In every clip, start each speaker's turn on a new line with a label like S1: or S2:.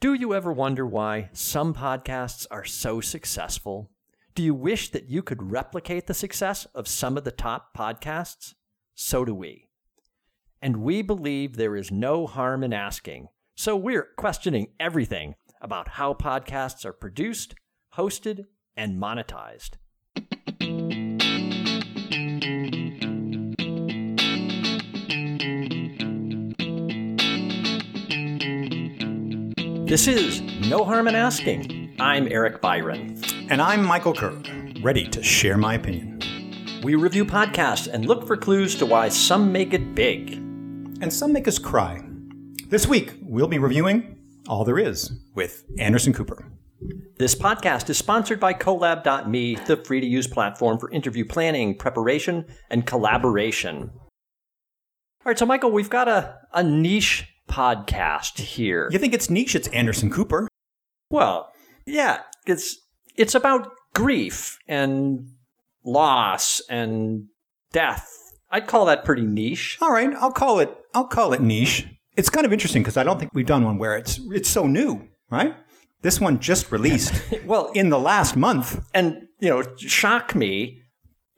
S1: Do you ever wonder why some podcasts are so successful? Do you wish that you could replicate the success of some of the top podcasts? So do we. And we believe there is no harm in asking. So we're questioning everything about how podcasts are produced, hosted, and monetized. This is No Harm in Asking. I'm Eric Byron.
S2: And I'm Michael Kerr, ready to share my opinion.
S1: We review podcasts and look for clues to why some make it big.
S2: And some make us cry. This week, we'll be reviewing All There Is with Anderson Cooper.
S1: This podcast is sponsored by Colab.me, the free to use platform for interview planning, preparation, and collaboration. All right, so Michael, we've got a, a niche podcast here.
S2: You think it's niche? It's Anderson Cooper.
S1: Well, yeah, it's it's about grief and loss and death. I'd call that pretty niche.
S2: All right, I'll call it. I'll call it niche. It's kind of interesting because I don't think we've done one where it's it's so new, right? This one just released.
S1: well,
S2: in the last month,
S1: and you know, shock me.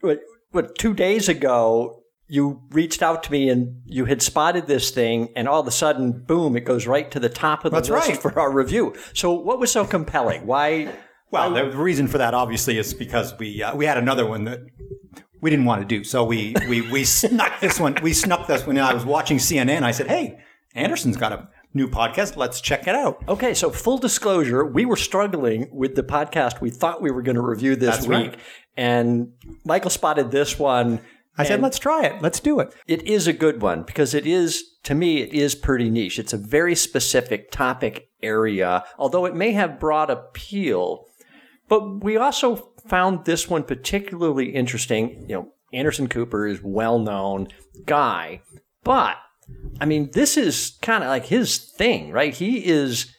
S1: What, what two days ago you reached out to me and you had spotted this thing, and all of a sudden, boom, it goes right to the top of the
S2: That's
S1: list
S2: right.
S1: for our review. So, what was so compelling? Why?
S2: Well, the reason for that obviously is because we uh, we had another one that we didn't want to do, so we we we snuck this one. We snuck this one. I was watching CNN. I said, "Hey, Anderson's got a new podcast. Let's check it out."
S1: Okay, so full disclosure, we were struggling with the podcast we thought we were going to review this
S2: That's
S1: week,
S2: right.
S1: and Michael spotted this one.
S2: I said, "Let's try it. Let's do it."
S1: It is a good one because it is, to me, it is pretty niche. It's a very specific topic area, although it may have broad appeal. But we also found this one particularly interesting. You know, Anderson Cooper is well known guy, but I mean, this is kind of like his thing, right? He is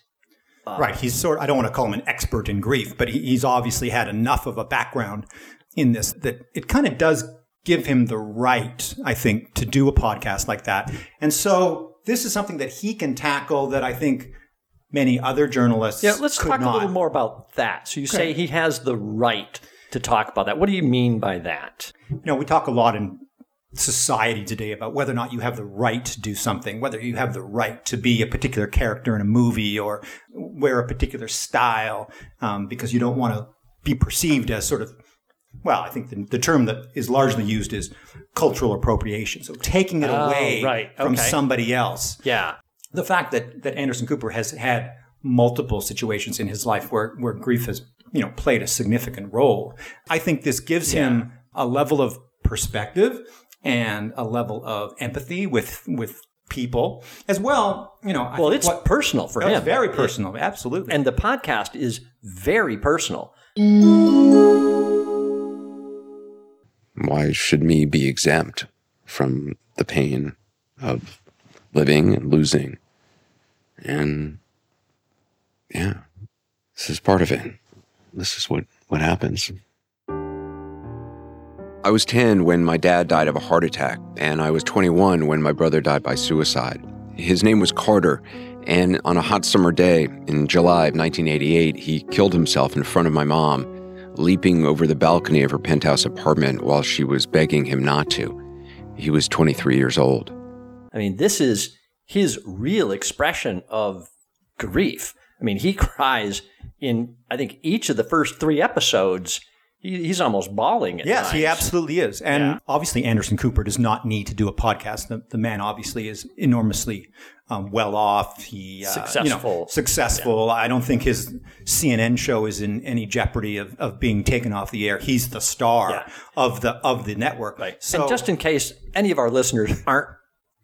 S1: uh,
S2: right. He's sort. I don't want to call him an expert in grief, but he, he's obviously had enough of a background in this that it kind of does give him the right, I think, to do a podcast like that. And so this is something that he can tackle that I think many other journalists.
S1: Yeah, let's talk
S2: not.
S1: a little more about that. So you say he has the right to talk about that. What do you mean by that?
S2: You know, we talk a lot in society today about whether or not you have the right to do something, whether you have the right to be a particular character in a movie or wear a particular style, um, because you don't want to be perceived as sort of well, I think the, the term that is largely used is cultural appropriation. So taking it
S1: Oh,
S2: away
S1: right.
S2: from
S1: Okay.
S2: somebody else.
S1: Yeah.
S2: The fact that, that Anderson Cooper has had multiple situations in his life where, where grief has, you know, played a significant role. I think this gives him a level of perspective and a level of empathy with, with people as well. You know,
S1: Well, it's
S2: what-
S1: personal for oh,
S2: it's
S1: him.
S2: very personal. Absolutely.
S1: And the podcast is very personal.
S3: Why should me be exempt from the pain of living and losing? And yeah, this is part of it. This is what, what happens. I was 10 when my dad died of a heart attack, and I was 21 when my brother died by suicide. His name was Carter, and on a hot summer day in July of 1988, he killed himself in front of my mom, leaping over the balcony of her penthouse apartment while she was begging him not to. He was 23 years old.
S1: I mean, this is his real expression of grief. I mean, he cries in, I think, each of the first three episodes. He, he's almost bawling at
S2: Yes, he absolutely is. And
S1: Yeah.
S2: obviously, Anderson Cooper does not need to do a podcast. The, the man obviously is enormously um, well off. He uh, You know,
S1: Successful.
S2: successful. I don't think his CNN show is in any jeopardy of, of being taken off the air. He's the star
S1: Yeah.
S2: of the of the network.
S1: Right.
S2: So
S1: and just in case any of our listeners aren't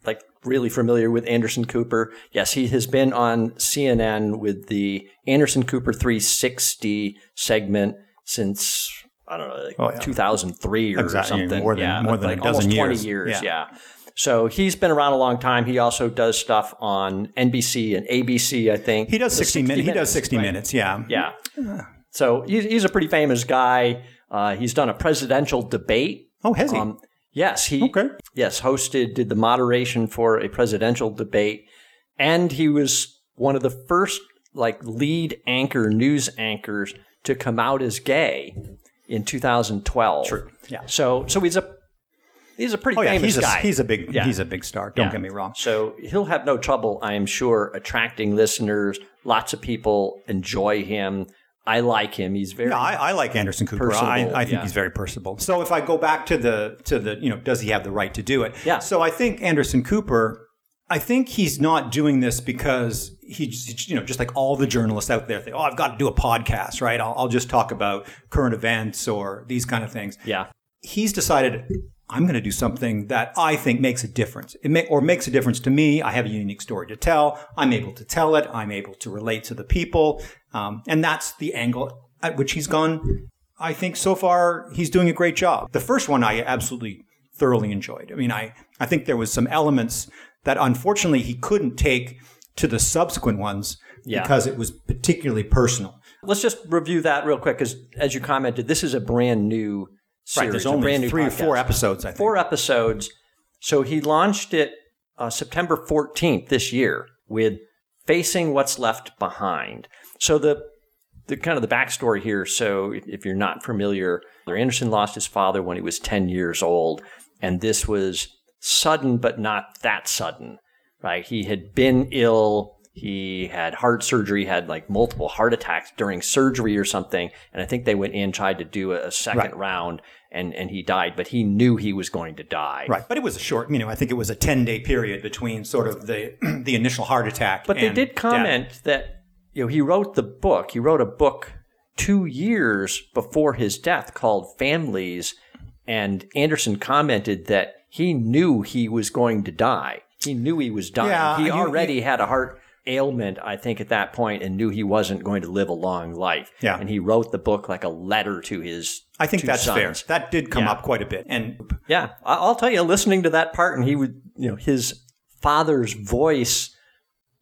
S1: like really familiar with Anderson Cooper, yes, he has been on CNN with the Anderson Cooper 360 segment since I don't know, like
S2: Oh, yeah.
S1: 2003 or
S2: Exactly.
S1: something.
S2: More than-
S1: yeah,
S2: more than a
S1: like almost 20
S2: years.
S1: years.
S2: Yeah.
S1: Yeah. So he's been around a long time. He also does stuff on NBC and ABC, I think.
S2: he does
S1: The
S2: 60, minutes. He does 60
S1: right.
S2: minutes. Yeah.
S1: Yeah. So he's, he's a pretty famous guy. Uh, he's done a presidential debate.
S2: Oh, has he?
S1: Um, yes, he
S2: Okay.
S1: yes hosted did the moderation for a presidential debate, and he was one of the first like lead anchor news anchors to come out as gay in 2012.
S2: True. Yeah.
S1: So so he's a he's a pretty
S2: Oh yeah,
S1: famous
S2: he's a,
S1: guy.
S2: he's a big
S1: Yeah.
S2: he's a big star. Don't
S1: Yeah.
S2: get me wrong.
S1: So he'll have no trouble, I am sure, attracting listeners. Lots of people enjoy him. I like him. He's very
S2: No, I, I like Anderson Cooper. I, I think
S1: yeah.
S2: he's very personable. So if I go back to the to the you know, does he have the right to do it?
S1: Yeah.
S2: So I think Anderson Cooper. I think he's not doing this because he's you know just like all the journalists out there think, oh, I've got to do a podcast, right? I'll, I'll just talk about current events or these kind of things.
S1: yeah.
S2: he's decided I'm going to do something that I think makes a difference. It may, or makes a difference to me. I have a unique story to tell. I'm able to tell it. I'm able to relate to the people, um, and that's the angle at which he's gone. I think so far he's doing a great job. The first one I absolutely thoroughly enjoyed. I mean, I I think there was some elements that unfortunately he couldn't take to the subsequent ones
S1: Yeah.
S2: because it was particularly personal.
S1: Let's just review that real quick because, as you commented, this is a brand new series.
S2: Right, there's only
S1: brand new
S2: three or four episodes. I think.
S1: Four episodes. So he launched it uh, September 14th this year with Facing What's Left Behind. So the the kind of the backstory here. So if- if you're not familiar, Anderson lost his father when he was 10 years old, and this was sudden, but not that sudden, right? He had been ill. He had heart surgery, had like multiple heart attacks during surgery or something. And I think they went in, tried to do a, a second
S2: Right.
S1: round, and, and he died, but he knew he was going to die.
S2: Right, but it was a short. You know, I think it was a ten day period between sort of the the initial heart attack.
S1: But they did
S2: death.
S1: comment that you know he wrote the book. He wrote a book two years before his death called Families, and Anderson commented that he knew he was going to die. He knew he was dying.
S2: Yeah,
S1: he already had a heart ailment, I think, at that point, and knew he wasn't going to live a long life.
S2: Yeah.
S1: and he wrote the book like a letter to his.
S2: I think that's fair. That did come
S1: Yeah.
S2: up quite a bit, and
S1: Yeah, I'll tell you, listening to that part, and he would, you know, his father's voice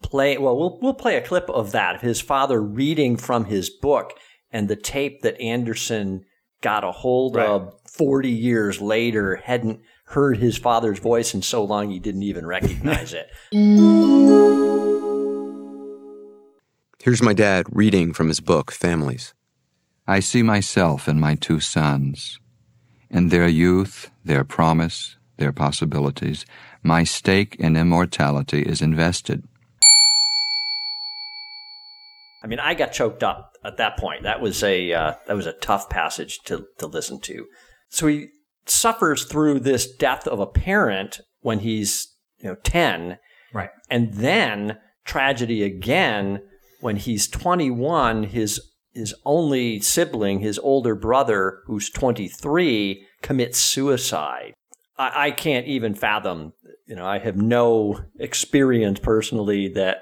S1: play. Well, we'll we'll play a clip of that of his father reading from his book and the tape that Anderson got a hold
S2: Right.
S1: of forty years later. Hadn't heard his father's voice in so long he didn't even recognize it.
S3: Here's my dad reading from his book, Families.
S4: I see myself in my two sons. In their youth, their promise, their possibilities, my stake in immortality is invested.
S1: I mean, I got choked up at that point. That was a uh, that was a tough passage to to listen to. So he suffers through this death of a parent when he's you know ten,
S2: right,
S1: and then tragedy again when he's 21 his his only sibling his older brother who's 23 commits suicide. I, I can't even fathom you know i have no experience personally that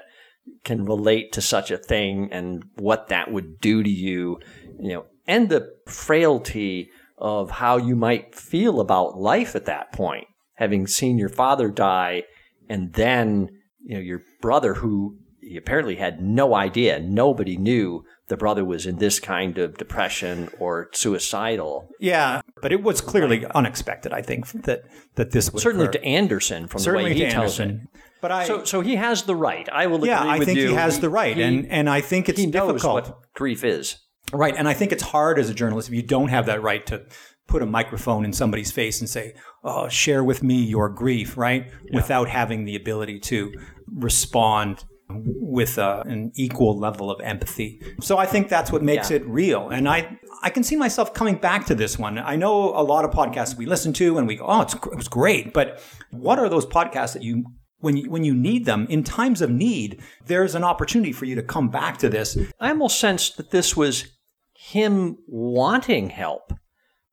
S1: can relate to such a thing and what that would do to you you know. And the frailty of how you might feel about life at that point having seen your father die and then you know your brother who he apparently had no idea nobody knew the brother was in this kind of depression or suicidal
S2: yeah, but it was clearly unexpected. I think that that this would
S1: certainly
S2: occur.
S1: to anderson from
S2: certainly
S1: the way he
S2: to
S1: tells
S2: Anderson.
S1: it
S2: But I,
S1: so so he has the right i will
S2: look
S1: with
S2: you
S1: yeah,
S2: I
S1: think
S2: he has the right,
S1: he-
S2: and and I think it's
S1: he knows
S2: difficult.
S1: what grief is
S2: Right. And I think it's hard as a journalist if you don't have that right to put a microphone in somebody's face and say, oh, share with me your grief, right? Without having the ability to respond with uh, an equal level of empathy. So I think that's what makes
S1: Yeah.
S2: it real. And I, I can see myself coming back to this one. I know a lot of podcasts we listen to and we go, oh, it's, it was great. But what are those podcasts that you when you, when you need them in times of need, there's an opportunity for you to come back to this.
S1: I almost sensed that this was him wanting help,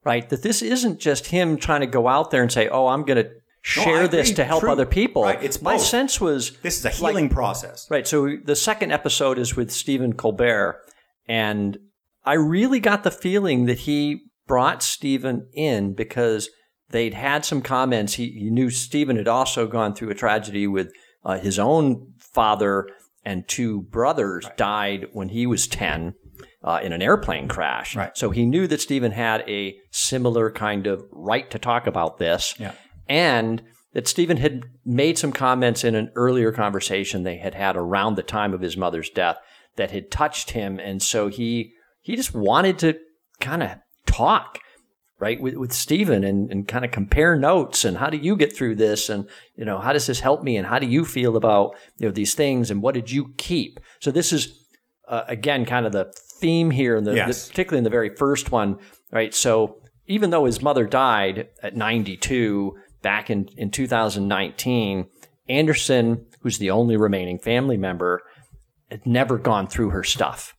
S1: right? That this isn't just him trying to go out there and say, "Oh, I'm going to share this to help
S2: True.
S1: other people."
S2: Right. It's
S1: My
S2: both.
S1: sense was
S2: This is a
S1: like-
S2: healing process.
S1: Right. So the second episode is with Stephen Colbert, and I really got the feeling that he brought Stephen in because they'd had some comments. He, he knew Stephen had also gone through a tragedy with uh, his own father and two brothers died when he was 10 uh, in an airplane crash.
S2: Right.
S1: So he knew that Stephen had a similar kind of right to talk about this.
S2: Yeah.
S1: And that Stephen had made some comments in an earlier conversation they had had around the time of his mother's death that had touched him. And so he, he just wanted to kind of talk right with, with Stephen and, and kind of compare notes and how do you get through this and you know how does this help me and how do you feel about you know these things and what did you keep so this is uh, again kind of the theme here in the,
S2: Yes.
S1: the particularly in the very first one right so even though his mother died at 92 back in, in 2019 Anderson who's the only remaining family member had never gone through her stuff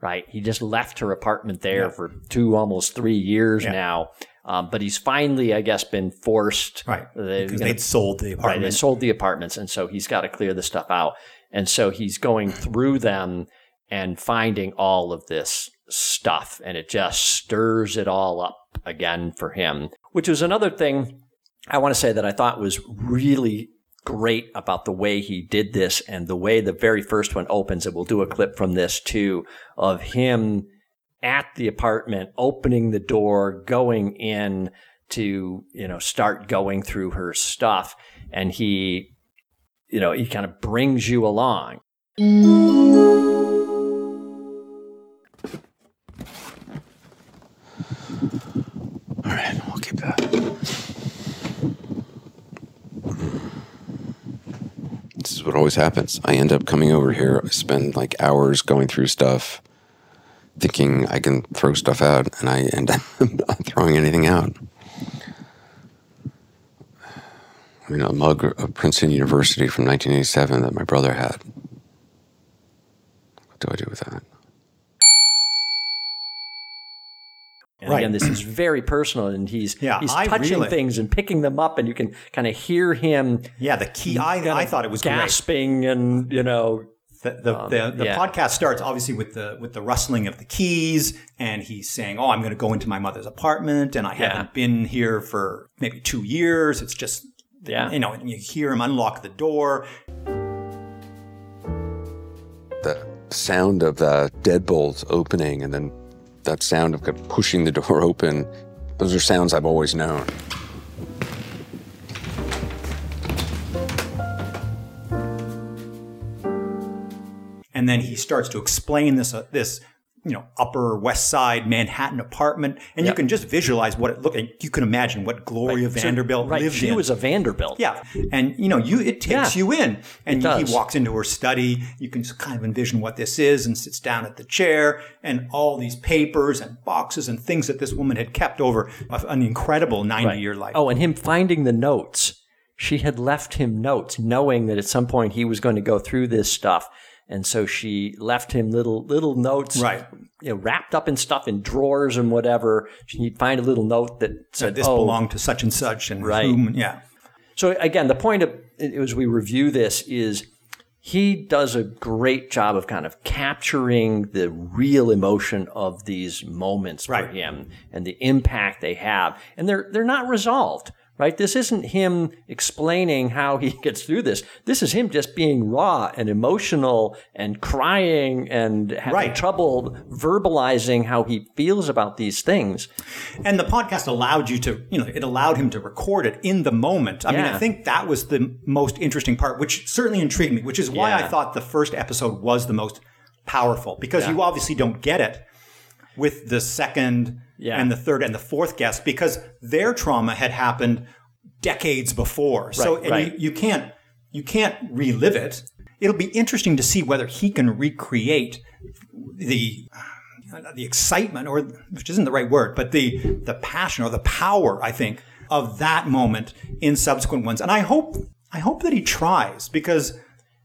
S1: right? He just left her apartment there for two, almost three years
S2: Yeah.
S1: now. Um, but he's finally, I guess, been forced.
S2: Right.
S1: They're
S2: Because
S1: gonna-
S2: they'd sold the
S1: right. They
S2: apartment.
S1: sold the apartments, and so he's got to clear the stuff out. And so he's going through them and finding all of this stuff, and it just stirs it all up again for him. Which was another thing I want to say that I thought was really great about the way he did this and the way the very first one opens. And we'll do a clip from this too of him at the apartment, opening the door, going in to, you know, start going through her stuff. And he, you know, he kind of brings you along.
S3: This is what always happens. I end up coming over here. I spend like hours going through stuff, thinking I can throw stuff out, and I end up not throwing anything out. I mean, a mug of Princeton University from 1987 that my brother had. What do I do with that?
S2: Right.
S1: again, this is very personal, and he's
S2: Yeah,
S1: he's
S2: I
S1: touching
S2: really-
S1: things and picking them up, and you can kind of hear him
S2: yeah, the key. I, I thought it was great.
S1: gasping, and you know,
S2: The the, the, the
S1: Um, yeah.
S2: podcast starts obviously with the with the rustling of the keys, and he's saying, "Oh, I'm going to go into my mother's apartment, and I
S1: Yeah.
S2: haven't been here for maybe two years. It's just,
S1: Yeah.
S2: you know." And you hear him unlock the door.
S3: the sound of the deadbolt opening and then that sound of pushing the door open. Those are sounds i've always known.
S2: And then he starts to explain this uh, this you know upper west side manhattan apartment and you can just visualize what it looked like you can imagine what gloria vanderbilt
S1: right?
S2: lived
S1: She
S2: in
S1: was a Vanderbilt.
S2: yeah and you know you it takes
S1: Yeah.
S2: you in and
S1: It
S2: he walks into her study you can just kind of envision what this is and sits down at the chair and all these papers and boxes and things that this woman had kept over an incredible 90
S1: Right.
S2: year life
S1: Oh, and him finding the notes. She had left him notes, knowing that at some point he was going to go through this stuff, and so she left him little little notes,
S2: Right.
S1: You know, wrapped up in stuff in drawers and whatever. She'd find a little note that said,
S2: this
S1: "Oh,
S2: belonged to such and such and
S1: Right.
S2: whom yeah
S1: So again, the point of as we review this is he does a great job of kind of capturing the real emotion of these moments for him and the impact they have, and they're they're not resolved. Right? This isn't him explaining how he gets through this. This is him just being raw and emotional and crying and having
S2: Right.
S1: trouble verbalizing how he feels about these things.
S2: And the podcast allowed you to, you know, it allowed him to record it in the moment. I mean, I think that was the most interesting part, which certainly intrigued me, which is why I thought the first episode was the most powerful because you obviously don't get it with the second
S1: Yeah.
S2: and the third and the fourth guest because their trauma had happened decades before. so
S1: Right,
S2: and
S1: right.
S2: You, you can't you can't relive it. It'll be interesting to see whether he can recreate the uh, the excitement or which isn't the right word but the the passion or the power i think of that moment in subsequent ones and i hope i hope that he tries because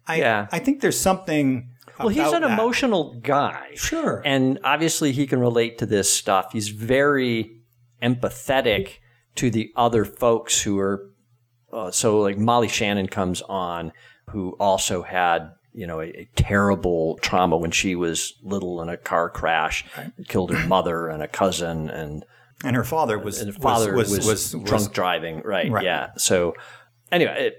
S2: i
S1: Yeah.
S2: i think there's something
S1: Well, he's an
S2: that.
S1: emotional guy.
S2: Sure.
S1: And obviously, he can relate to this stuff. He's very empathetic to the other folks who are. Uh, so, like Molly Shannon comes on, who also had, you know, a, a terrible trauma when she was little in a car crash, It killed her mother and a cousin, and
S2: and her father was
S1: the father was,
S2: was, was, was,
S1: drunk driving. Right,
S2: Right.
S1: Yeah. So anyway, it,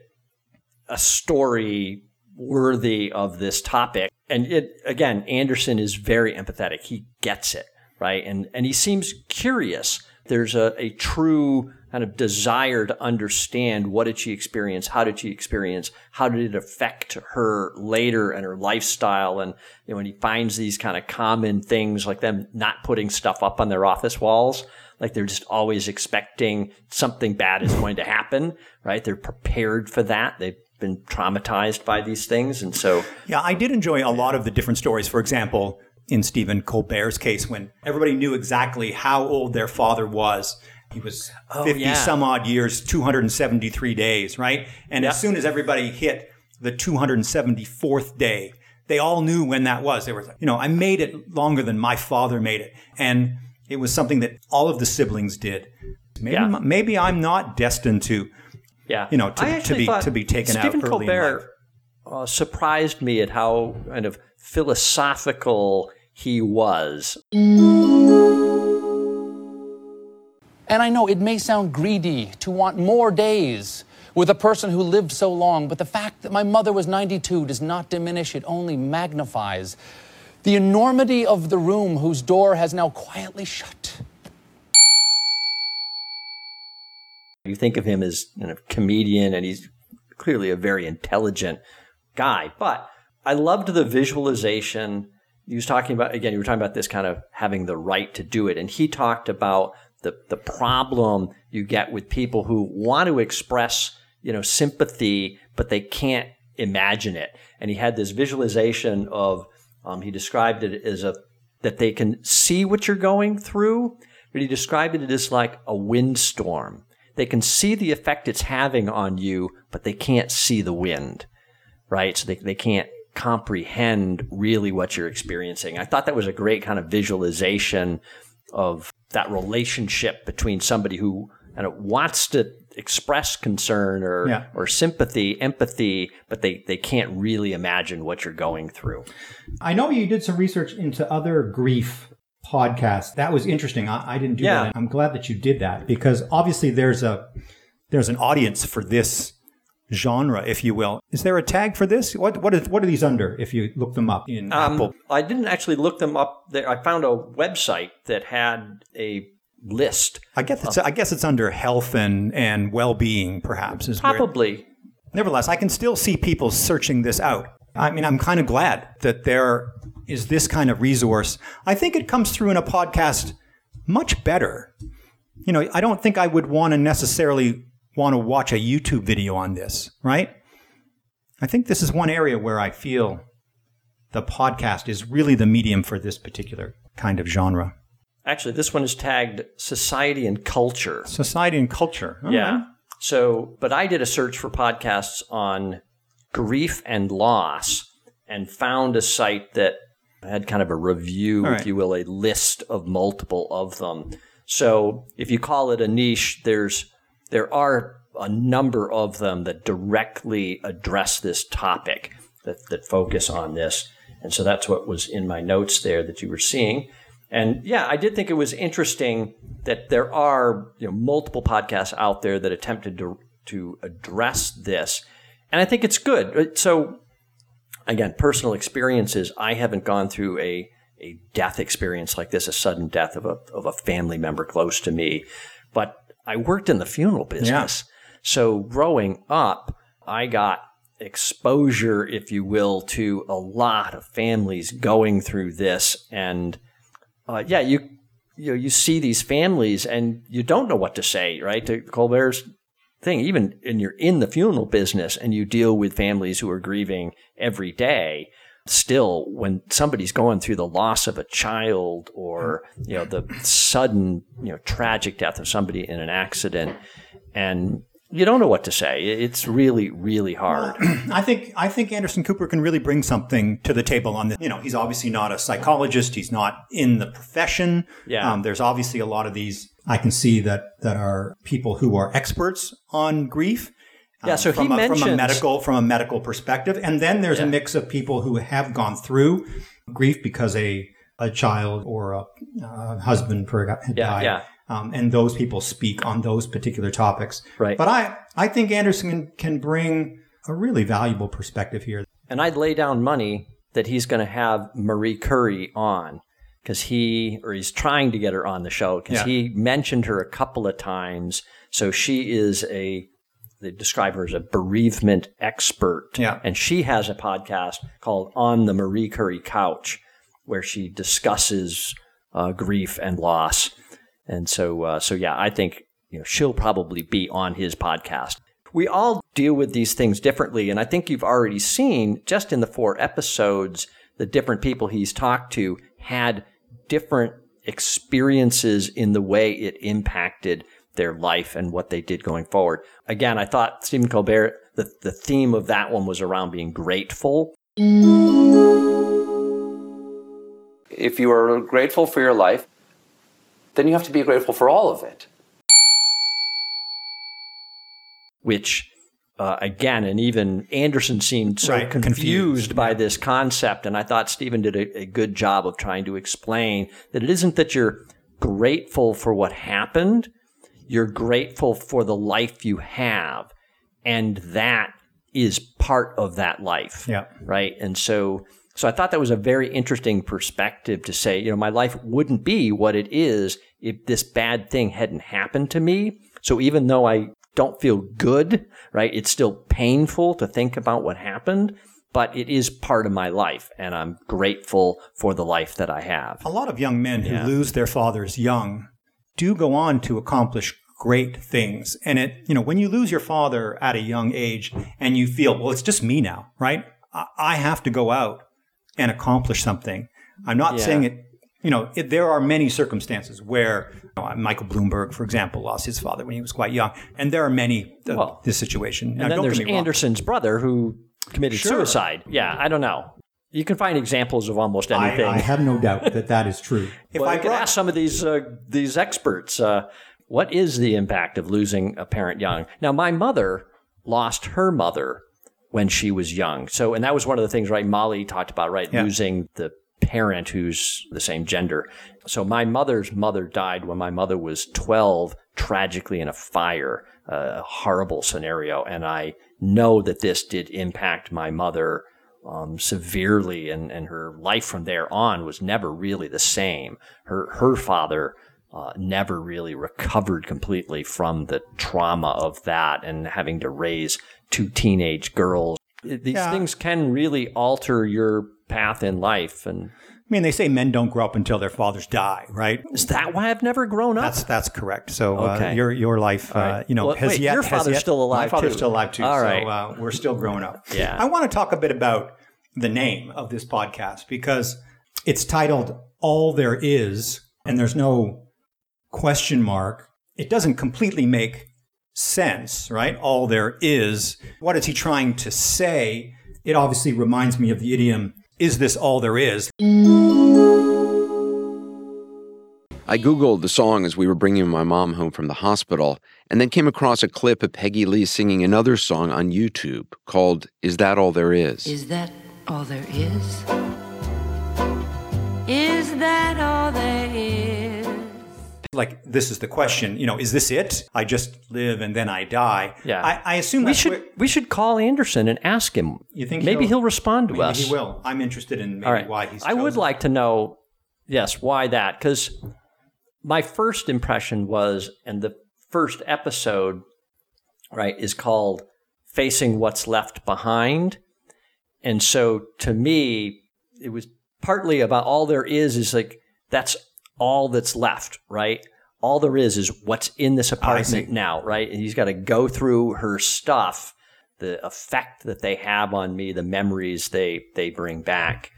S1: a story worthy of this topic, and it again, Anderson is very empathetic. He gets it right, and and he seems curious. There's a, a true kind of desire to understand what did she experience, how did she experience, how did it affect her later and her lifestyle, and you know when he finds these kind of common things like them not putting stuff up on their office walls, like they're just always expecting something bad is going to happen, right? They're prepared for that. They've been traumatized by these things, and so
S2: Yeah, I did enjoy a lot of the different stories. For example, in Stephen Colbert's case, when everybody knew exactly how old their father was. He was 50
S1: yeah.
S2: some odd years, 273 days, right? And as soon as everybody hit the 274th day, they all knew when that was. They were like, you know, I made it longer than my father made it. And it was something that all of the siblings did. Maybe,
S1: Yeah.
S2: maybe I'm not destined to,
S1: yeah,
S2: you know, to, to be to be taken
S1: Stephen
S2: out early in life.
S1: Colbert uh, surprised me at how kind of philosophical he was.
S5: And I know it may sound greedy to want more days with a person who lived so long, but the fact that my mother was 92 does not diminish, it only magnifies the enormity of the room whose door has now quietly shut.
S1: You think of him as a comedian, and he's clearly a very intelligent guy. But I loved the visualization. He was talking about again. You were talking about this kind of having the right to do it, and he talked about the the problem you get with people who want to express you know sympathy, but they can't imagine it. And he had this visualization of um, he described it as a that they can see what you're going through, but he described it as like a windstorm. They can see the effect it's having on you, but they can't see the wind, right? So they, they can't comprehend really what you're experiencing. I thought that was a great kind of visualization of that relationship between somebody who of wants to express concern or,
S2: Yeah.
S1: or sympathy, empathy, but they, they can't really imagine what you're going through.
S2: I know you did some research into other grief podcasts. That was interesting. I, I didn't do
S1: Yeah.
S2: that. I'm glad that you did that because obviously there's a there's an audience for this genre, if you will. Is there a tag for this? What what is what are these under? If you look them up in Apple,
S1: Um, I didn't actually look them up. There, I found a website that had a list.
S2: I guess it's I guess it's under health and and well being, perhaps. Is where-
S1: Probably,
S2: Nevertheless, I can still see people searching this out. I mean, I'm kind of glad that there is this kind of resource. I think it comes through in a podcast much better. You know, I don't think I would want to necessarily want to watch a YouTube video on this, right? I think this is one area where I feel the podcast is really the medium for this particular kind of genre.
S1: actually, this one is tagged society and culture.
S2: Society and culture. All
S1: Yeah.
S2: right.
S1: So, but I did a search for podcasts on grief and loss and found a site that had kind of a review,
S2: All
S1: if you will, a list of multiple of them. So, if you call it a niche, there's there are a number of them that directly address this topic that that focus on this. And so that's what was in my notes there that you were seeing. And yeah, I did think it was interesting that there are you know, multiple podcasts out there that attempted to to address this, and I think it's good. So again, personal experiences. I haven't gone through a a death experience like this, a sudden death of a of a family member close to me, but I worked in the funeral business. So growing up, I got exposure, if you will, to a lot of families going through this, and uh, yeah, you you know you see these families and you don't know what to say, right? To Colbert's thing, even and you're in the funeral business and you deal with families who are grieving every day. Still, when somebody's going through the loss of a child or you know the sudden you know tragic death of somebody in an accident, and you don't know what to say, it's really really hard.
S2: I think I think Anderson Cooper can really bring something to the table on this. You know, he's obviously not a psychologist. He's not in the profession.
S1: Yeah.
S2: Um, there's obviously a lot of these. I can see that that are people who are experts on grief.
S1: Yeah,
S2: um,
S1: so he
S2: from, a, from a medical from a medical perspective, and then there's a mix of people who have gone through grief because a a child or a uh, husband had
S1: Yeah,
S2: died.
S1: yeah.
S2: Um, and those people speak on those particular topics.
S1: Right.
S2: But I, I think Anderson can, can bring a really valuable perspective here.
S1: And I'd lay down money that he's going to have Marie Curie on because he, or he's trying to get her on the show because
S2: Yeah.
S1: he mentioned her a couple of times So she is a they describe her as a bereavement expert.
S2: Yeah.
S1: And she has a podcast called On the Marie Curie Couch, where she discusses uh, grief and loss. And so, uh, so yeah, I think you know she'll probably be on his podcast. We all deal with these things differently, and I think you've already seen just in the four episodes the different people he's talked to had different experiences in the way it impacted their life and what they did going forward. Again, I thought Stephen Colbert, the, the theme of that one was around being grateful.
S6: If you are grateful for your life, then you have to be grateful for all of it.
S1: which uh, again, and even Anderson seemed so
S2: Right,
S1: confused,
S2: confused,
S1: by this concept. And I thought Stephen did a, a good job of trying to explain that it isn't that you're grateful for what happened, you're grateful for the life you have. And that is part of that life.
S2: Yeah.
S1: Right. And so, so I thought that was a very interesting perspective to say, you know, my life wouldn't be what it is if this bad thing hadn't happened to me. So even though I don't feel good, right? It's still painful to think about what happened, but it is part of my life, and I'm grateful for the life that I have.
S2: A lot of young men who
S1: Yeah.
S2: lose their fathers young do go on to accomplish great things. And it, you know, when you lose your father at a young age and you feel, well, it's just me now, right? I, have to go out and accomplish something. I'm not
S1: Yeah.
S2: saying it, you know, it, there are many circumstances where you know, Michael Bloomberg, for example, lost his father when he was quite young. And there are many of
S1: Well,
S2: this situation. Now,
S1: then there's
S2: get me wrong.
S1: Anderson's brother who committed
S2: Sure.
S1: suicide. Yeah, I don't know. You can find examples of almost anything.
S7: I, I have no doubt that that is true.
S2: If
S1: well,
S2: I
S1: I could ask some of these uh, these experts, uh, what is the impact of losing a parent young? Now, my mother lost her mother when she was young. So, and that was one of the things, right? Molly talked about, right?
S2: Yeah.
S1: Losing the parent who's the same gender. So, my mother's mother died when my mother was 12, tragically in a fire, a horrible scenario. And I know that this did impact my mother um, severely, and, and her life from there on was never really the same. Her her father uh, never really recovered completely from the trauma of that, and having to raise two teenage girls. These
S2: Yeah.
S1: things can really alter your path in life, and
S2: I mean, they say men don't grow up until their fathers die, right?
S1: is that why I've never grown up?
S2: That's that's correct. So uh, your your life, uh, you know,
S1: Well,
S2: has
S1: wait,
S2: yet.
S1: your father's
S2: yet-
S1: still alive,
S2: My father's
S1: too.
S2: still alive too.
S1: All
S2: so uh, we're still growing up.
S1: Yeah.
S2: I want to talk a bit about the name of this podcast because it's titled "All There Is," and there's no question mark. It doesn't completely make sense, right? All there is. What is he trying to say? It obviously reminds me of the idiom, is this all there is?
S3: I Googled the song as we were bringing my mom home from the hospital and then came across a clip of Peggy Lee singing another song on YouTube called Is That All There Is?
S8: Is that all there is? Is that all there is?
S2: Like, this is the question, you know, is this it? I just live and then I die.
S1: Yeah.
S2: I, I assume
S1: we should
S2: where-
S1: we should call Anderson and ask him.
S2: You think
S1: maybe
S2: he'll-
S1: he'll, respond to us.
S2: maybe
S1: us?
S2: he will. I'm interested in maybe
S1: right.
S2: why he's
S1: I would like to know, yes, why that? Because my first impression was, and the first episode, right, is called "Facing What's Left Behind," and so to me, it was partly about all there is is like that's all that's left, right? All there is is what's in this apartment now, right? And he's got to go through her stuff, the effect that they have on me, the memories they they bring back.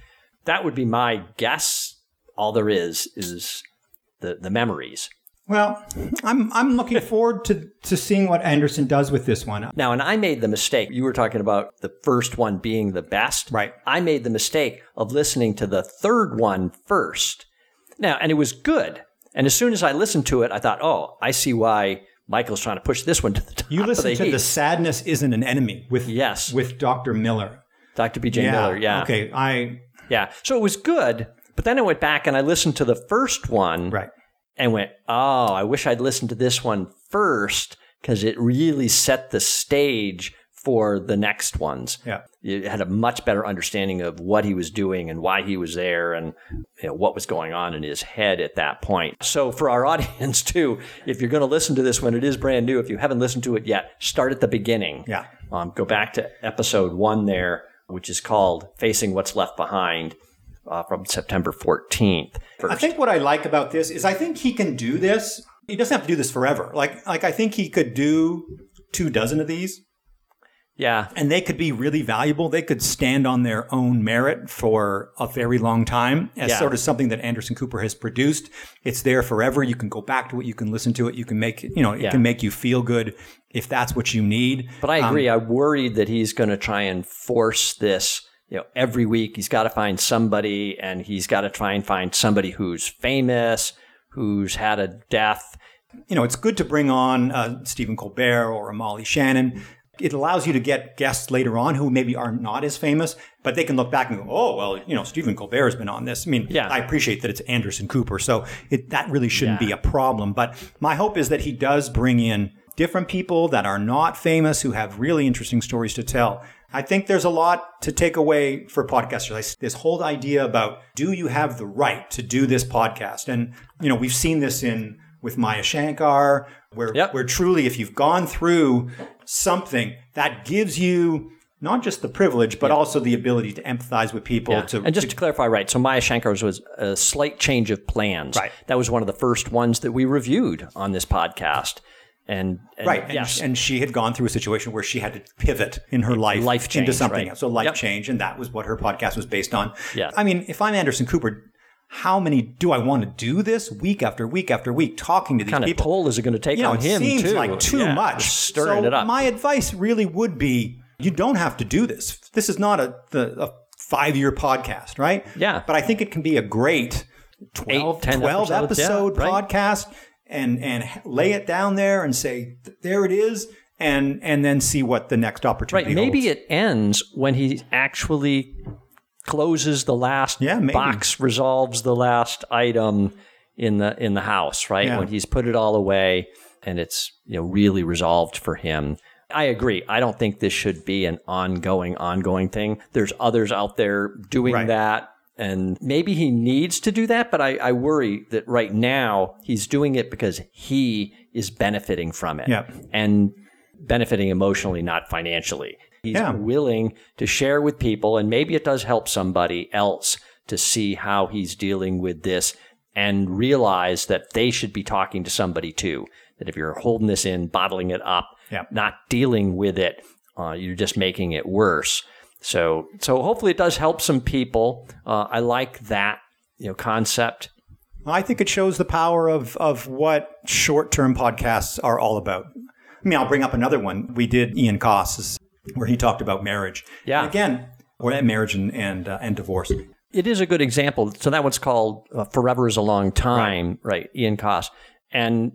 S1: That would be my guess. All there is is the the memories.
S2: Well, I'm I'm looking forward to to seeing what Anderson does with this one.
S1: Now, and I made the mistake. You were talking about the first one being the best.
S2: Right.
S1: I made the mistake of listening to the third one first. Now, and it was good. And as soon as I listened to it, I thought, oh, I see why Michael's trying to push this one to the top
S2: You listen to
S1: heap.
S2: the sadness isn't an enemy with
S1: Yes.
S2: with Dr. Miller.
S1: Dr. B.J. Miller. Yeah.
S2: Okay. I
S1: Yeah. So it was good. But then I went back and I listened to the first one
S2: right.
S1: and went, oh, I wish I'd listened to this one first because it really set the stage for the next ones.
S2: Yeah.
S1: You had a much better understanding of what he was doing and why he was there and you know, what was going on in his head at that point. So for our audience too, if you're going to listen to this when it is brand new, if you haven't listened to it yet, start at the beginning.
S2: Yeah.
S1: Um, go back to episode one there, which is called Facing What's Left Behind uh, from September 14th.
S2: I think what I like about this is I think he can do this. He doesn't have to do this forever. Like like I think he could do two dozen of these
S1: yeah.
S2: and they could be really valuable. They could stand on their own merit for a very long time as
S1: Yeah.
S2: sort of something that Anderson Cooper has produced. It's there forever. You can go back to it. You can listen to it. You can make you know it
S1: Yeah.
S2: can make you feel good if that's what you need.
S1: But I
S2: Um,
S1: agree. I'm worried that he's going to try and force this. You know, every week he's got to find somebody, and he's got to try and find somebody who's famous, who's had a death.
S2: you know, it's good to bring on uh, Stephen Colbert or Molly Shannon. It allows you to get guests later on who maybe are not as famous, but they can look back and go, "Oh, well, you know, Stephen Colbert has been on this." I mean,
S1: Yeah.
S2: I appreciate that it's Anderson Cooper, so it, that really shouldn't
S1: Yeah.
S2: be a problem. But my hope is that he does bring in different people that are not famous who have really interesting stories to tell. I think there's a lot to take away for podcasters. This whole idea about do you have the right to do this podcast? And you know, we've seen this in with Maya Shankar, where
S1: Yep.
S2: where truly, if you've gone through something that gives you not just the privilege, but also the ability to empathize with people.
S1: Yeah.
S2: To
S1: and just to clarify, right? So Maya Shankar's was a slight change of plans.
S2: Right.
S1: That was one of the first ones that we reviewed on this podcast. And, and
S2: Right. And,
S1: yes,
S2: and she had gone through a situation where she had to pivot in her life,
S1: Life
S2: into something
S1: right.
S2: else. So life
S1: Yep.
S2: change. And that was what her podcast was based on.
S1: Yeah.
S2: I mean, if I'm Anderson Cooper, how many do I want to do this week after week after week talking to these
S1: kind
S2: people?
S1: toll is it going to take
S2: you know,
S1: on
S2: it
S1: him
S2: seems
S1: too?
S2: like too
S1: Yeah,
S2: much.
S1: stirring
S2: so
S1: it up.
S2: my advice really would be you don't have to do this. This is not a, the, a five year podcast, right?
S1: Yeah.
S2: But I think it can be a great 12,
S1: Eight, 10
S2: 12
S1: episodes, yeah,
S2: episode
S1: right.
S2: podcast and, and lay it down there and say, there it is. And, and then see what the next opportunity
S1: Right. Maybe
S2: holds.
S1: it ends when he actually closes the last
S2: Yeah,
S1: box, resolves the last item in the in the house, right?
S2: Yeah.
S1: When he's put it all away and it's you know really resolved for him. I agree. I don't think this should be an ongoing, ongoing thing. There's others out there doing
S2: Right.
S1: that. And maybe he needs to do that, but I, I worry that right now he's doing it because he is benefiting from it.
S2: Yeah.
S1: And benefiting emotionally, not financially. He's
S2: Yeah.
S1: willing to share with people, and maybe it does help somebody else to see how he's dealing with this and realize that they should be talking to somebody too. That if you're holding this in, bottling it up,
S2: Yeah.
S1: not dealing with it, uh, you're just making it worse. So, so hopefully it does help some people. Uh, I like that you know concept.
S2: I think it shows the power of of what short term podcasts are all about. I mean, I'll bring up another one. We did Ian Coss, where he talked about marriage.
S1: Yeah.
S2: And again, or marriage and and, uh, and divorce.
S1: It is a good example. So that one's called uh, "Forever Is a Long Time," right? Ian Coss, and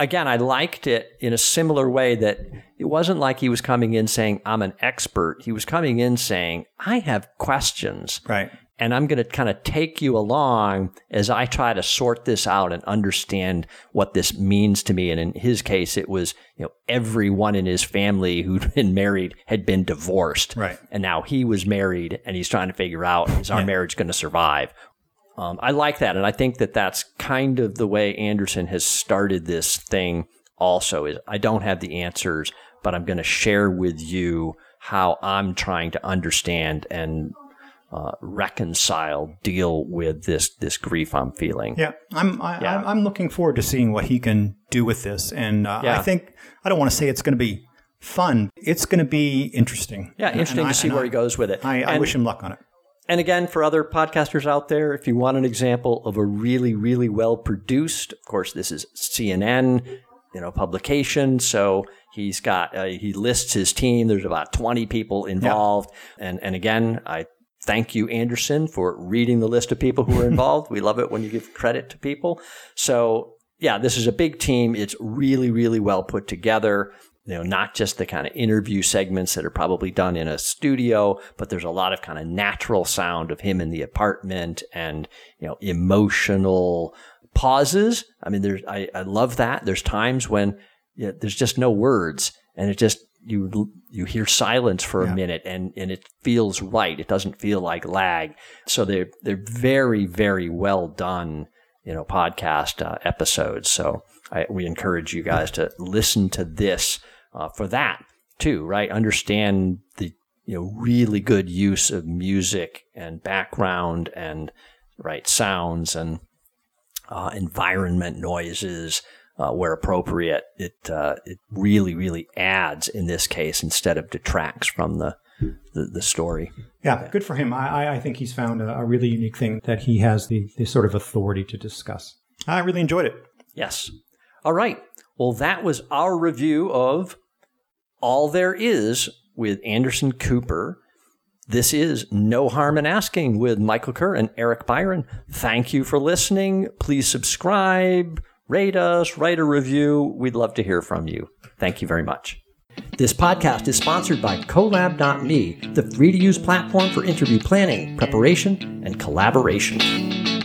S1: again, I liked it in a similar way that it wasn't like he was coming in saying, I'm an expert. He was coming in saying, I have questions.
S2: Right.
S1: And I'm going to kind of take you along as I try to sort this out and understand what this means to me. And in his case, it was, you know, everyone in his family who'd been married had been divorced.
S2: Right.
S1: And now he was married and he's trying to figure out, is our marriage going to survive? Um, I like that, and I think that that's kind of the way Anderson has started this thing. Also, is I don't have the answers, but I'm going to share with you how I'm trying to understand and uh, reconcile, deal with this this grief I'm feeling.
S2: Yeah, I'm I,
S1: Yeah.
S2: I'm- I'm looking forward to seeing what he can do with this, and uh,
S1: Yeah.
S2: I think I don't want to say it's going to be fun. It's going to be interesting.
S1: Yeah, interesting
S2: and I-
S1: to see where
S2: I-
S1: he goes with it.
S2: I, I
S1: And-
S2: wish him luck on it.
S1: And again, for other podcasters out there, if you want an example of a really, really well produced, of course, this is CNN, you know, publication. So he's got uh, he lists his team. There's about 20 people involved, and and again, I thank you, Anderson, for reading the list of people who are involved. we love it when you give credit to people. So yeah, this is a big team. It's really, really well put together. You know, not just the kind of interview segments that are probably done in a studio, but there's a lot of kind of natural sound of him in the apartment and, you know, emotional pauses. I mean, there's, I, I love that. There's times when you know, there's just no words and it just, you you hear silence for a
S2: Yeah.
S1: minute and and it feels right. It doesn't feel like lag. So they're they're very very well done, you know, podcast uh, episodes. So I, we encourage you guys to listen to this uh, for that too, right? Understand the you know really good use of music and background and right sounds and uh, environment noises uh, where appropriate. It uh, it really really adds in this case instead of detracts from the the, the story.
S2: Yeah, good for him. I, I- I think he's found a, a really unique thing that he has the, the sort of authority to discuss. I really enjoyed it.
S1: Yes. All right. Well, that was our review of All There Is with Anderson Cooper. This is No Harm in Asking with Michael Kerr and Eric Byron. Thank you for listening. Please subscribe, rate us, write a review. We'd love to hear from you. Thank you very much. This podcast is sponsored by Colab.me, the free to use platform for interview planning, preparation, and collaboration.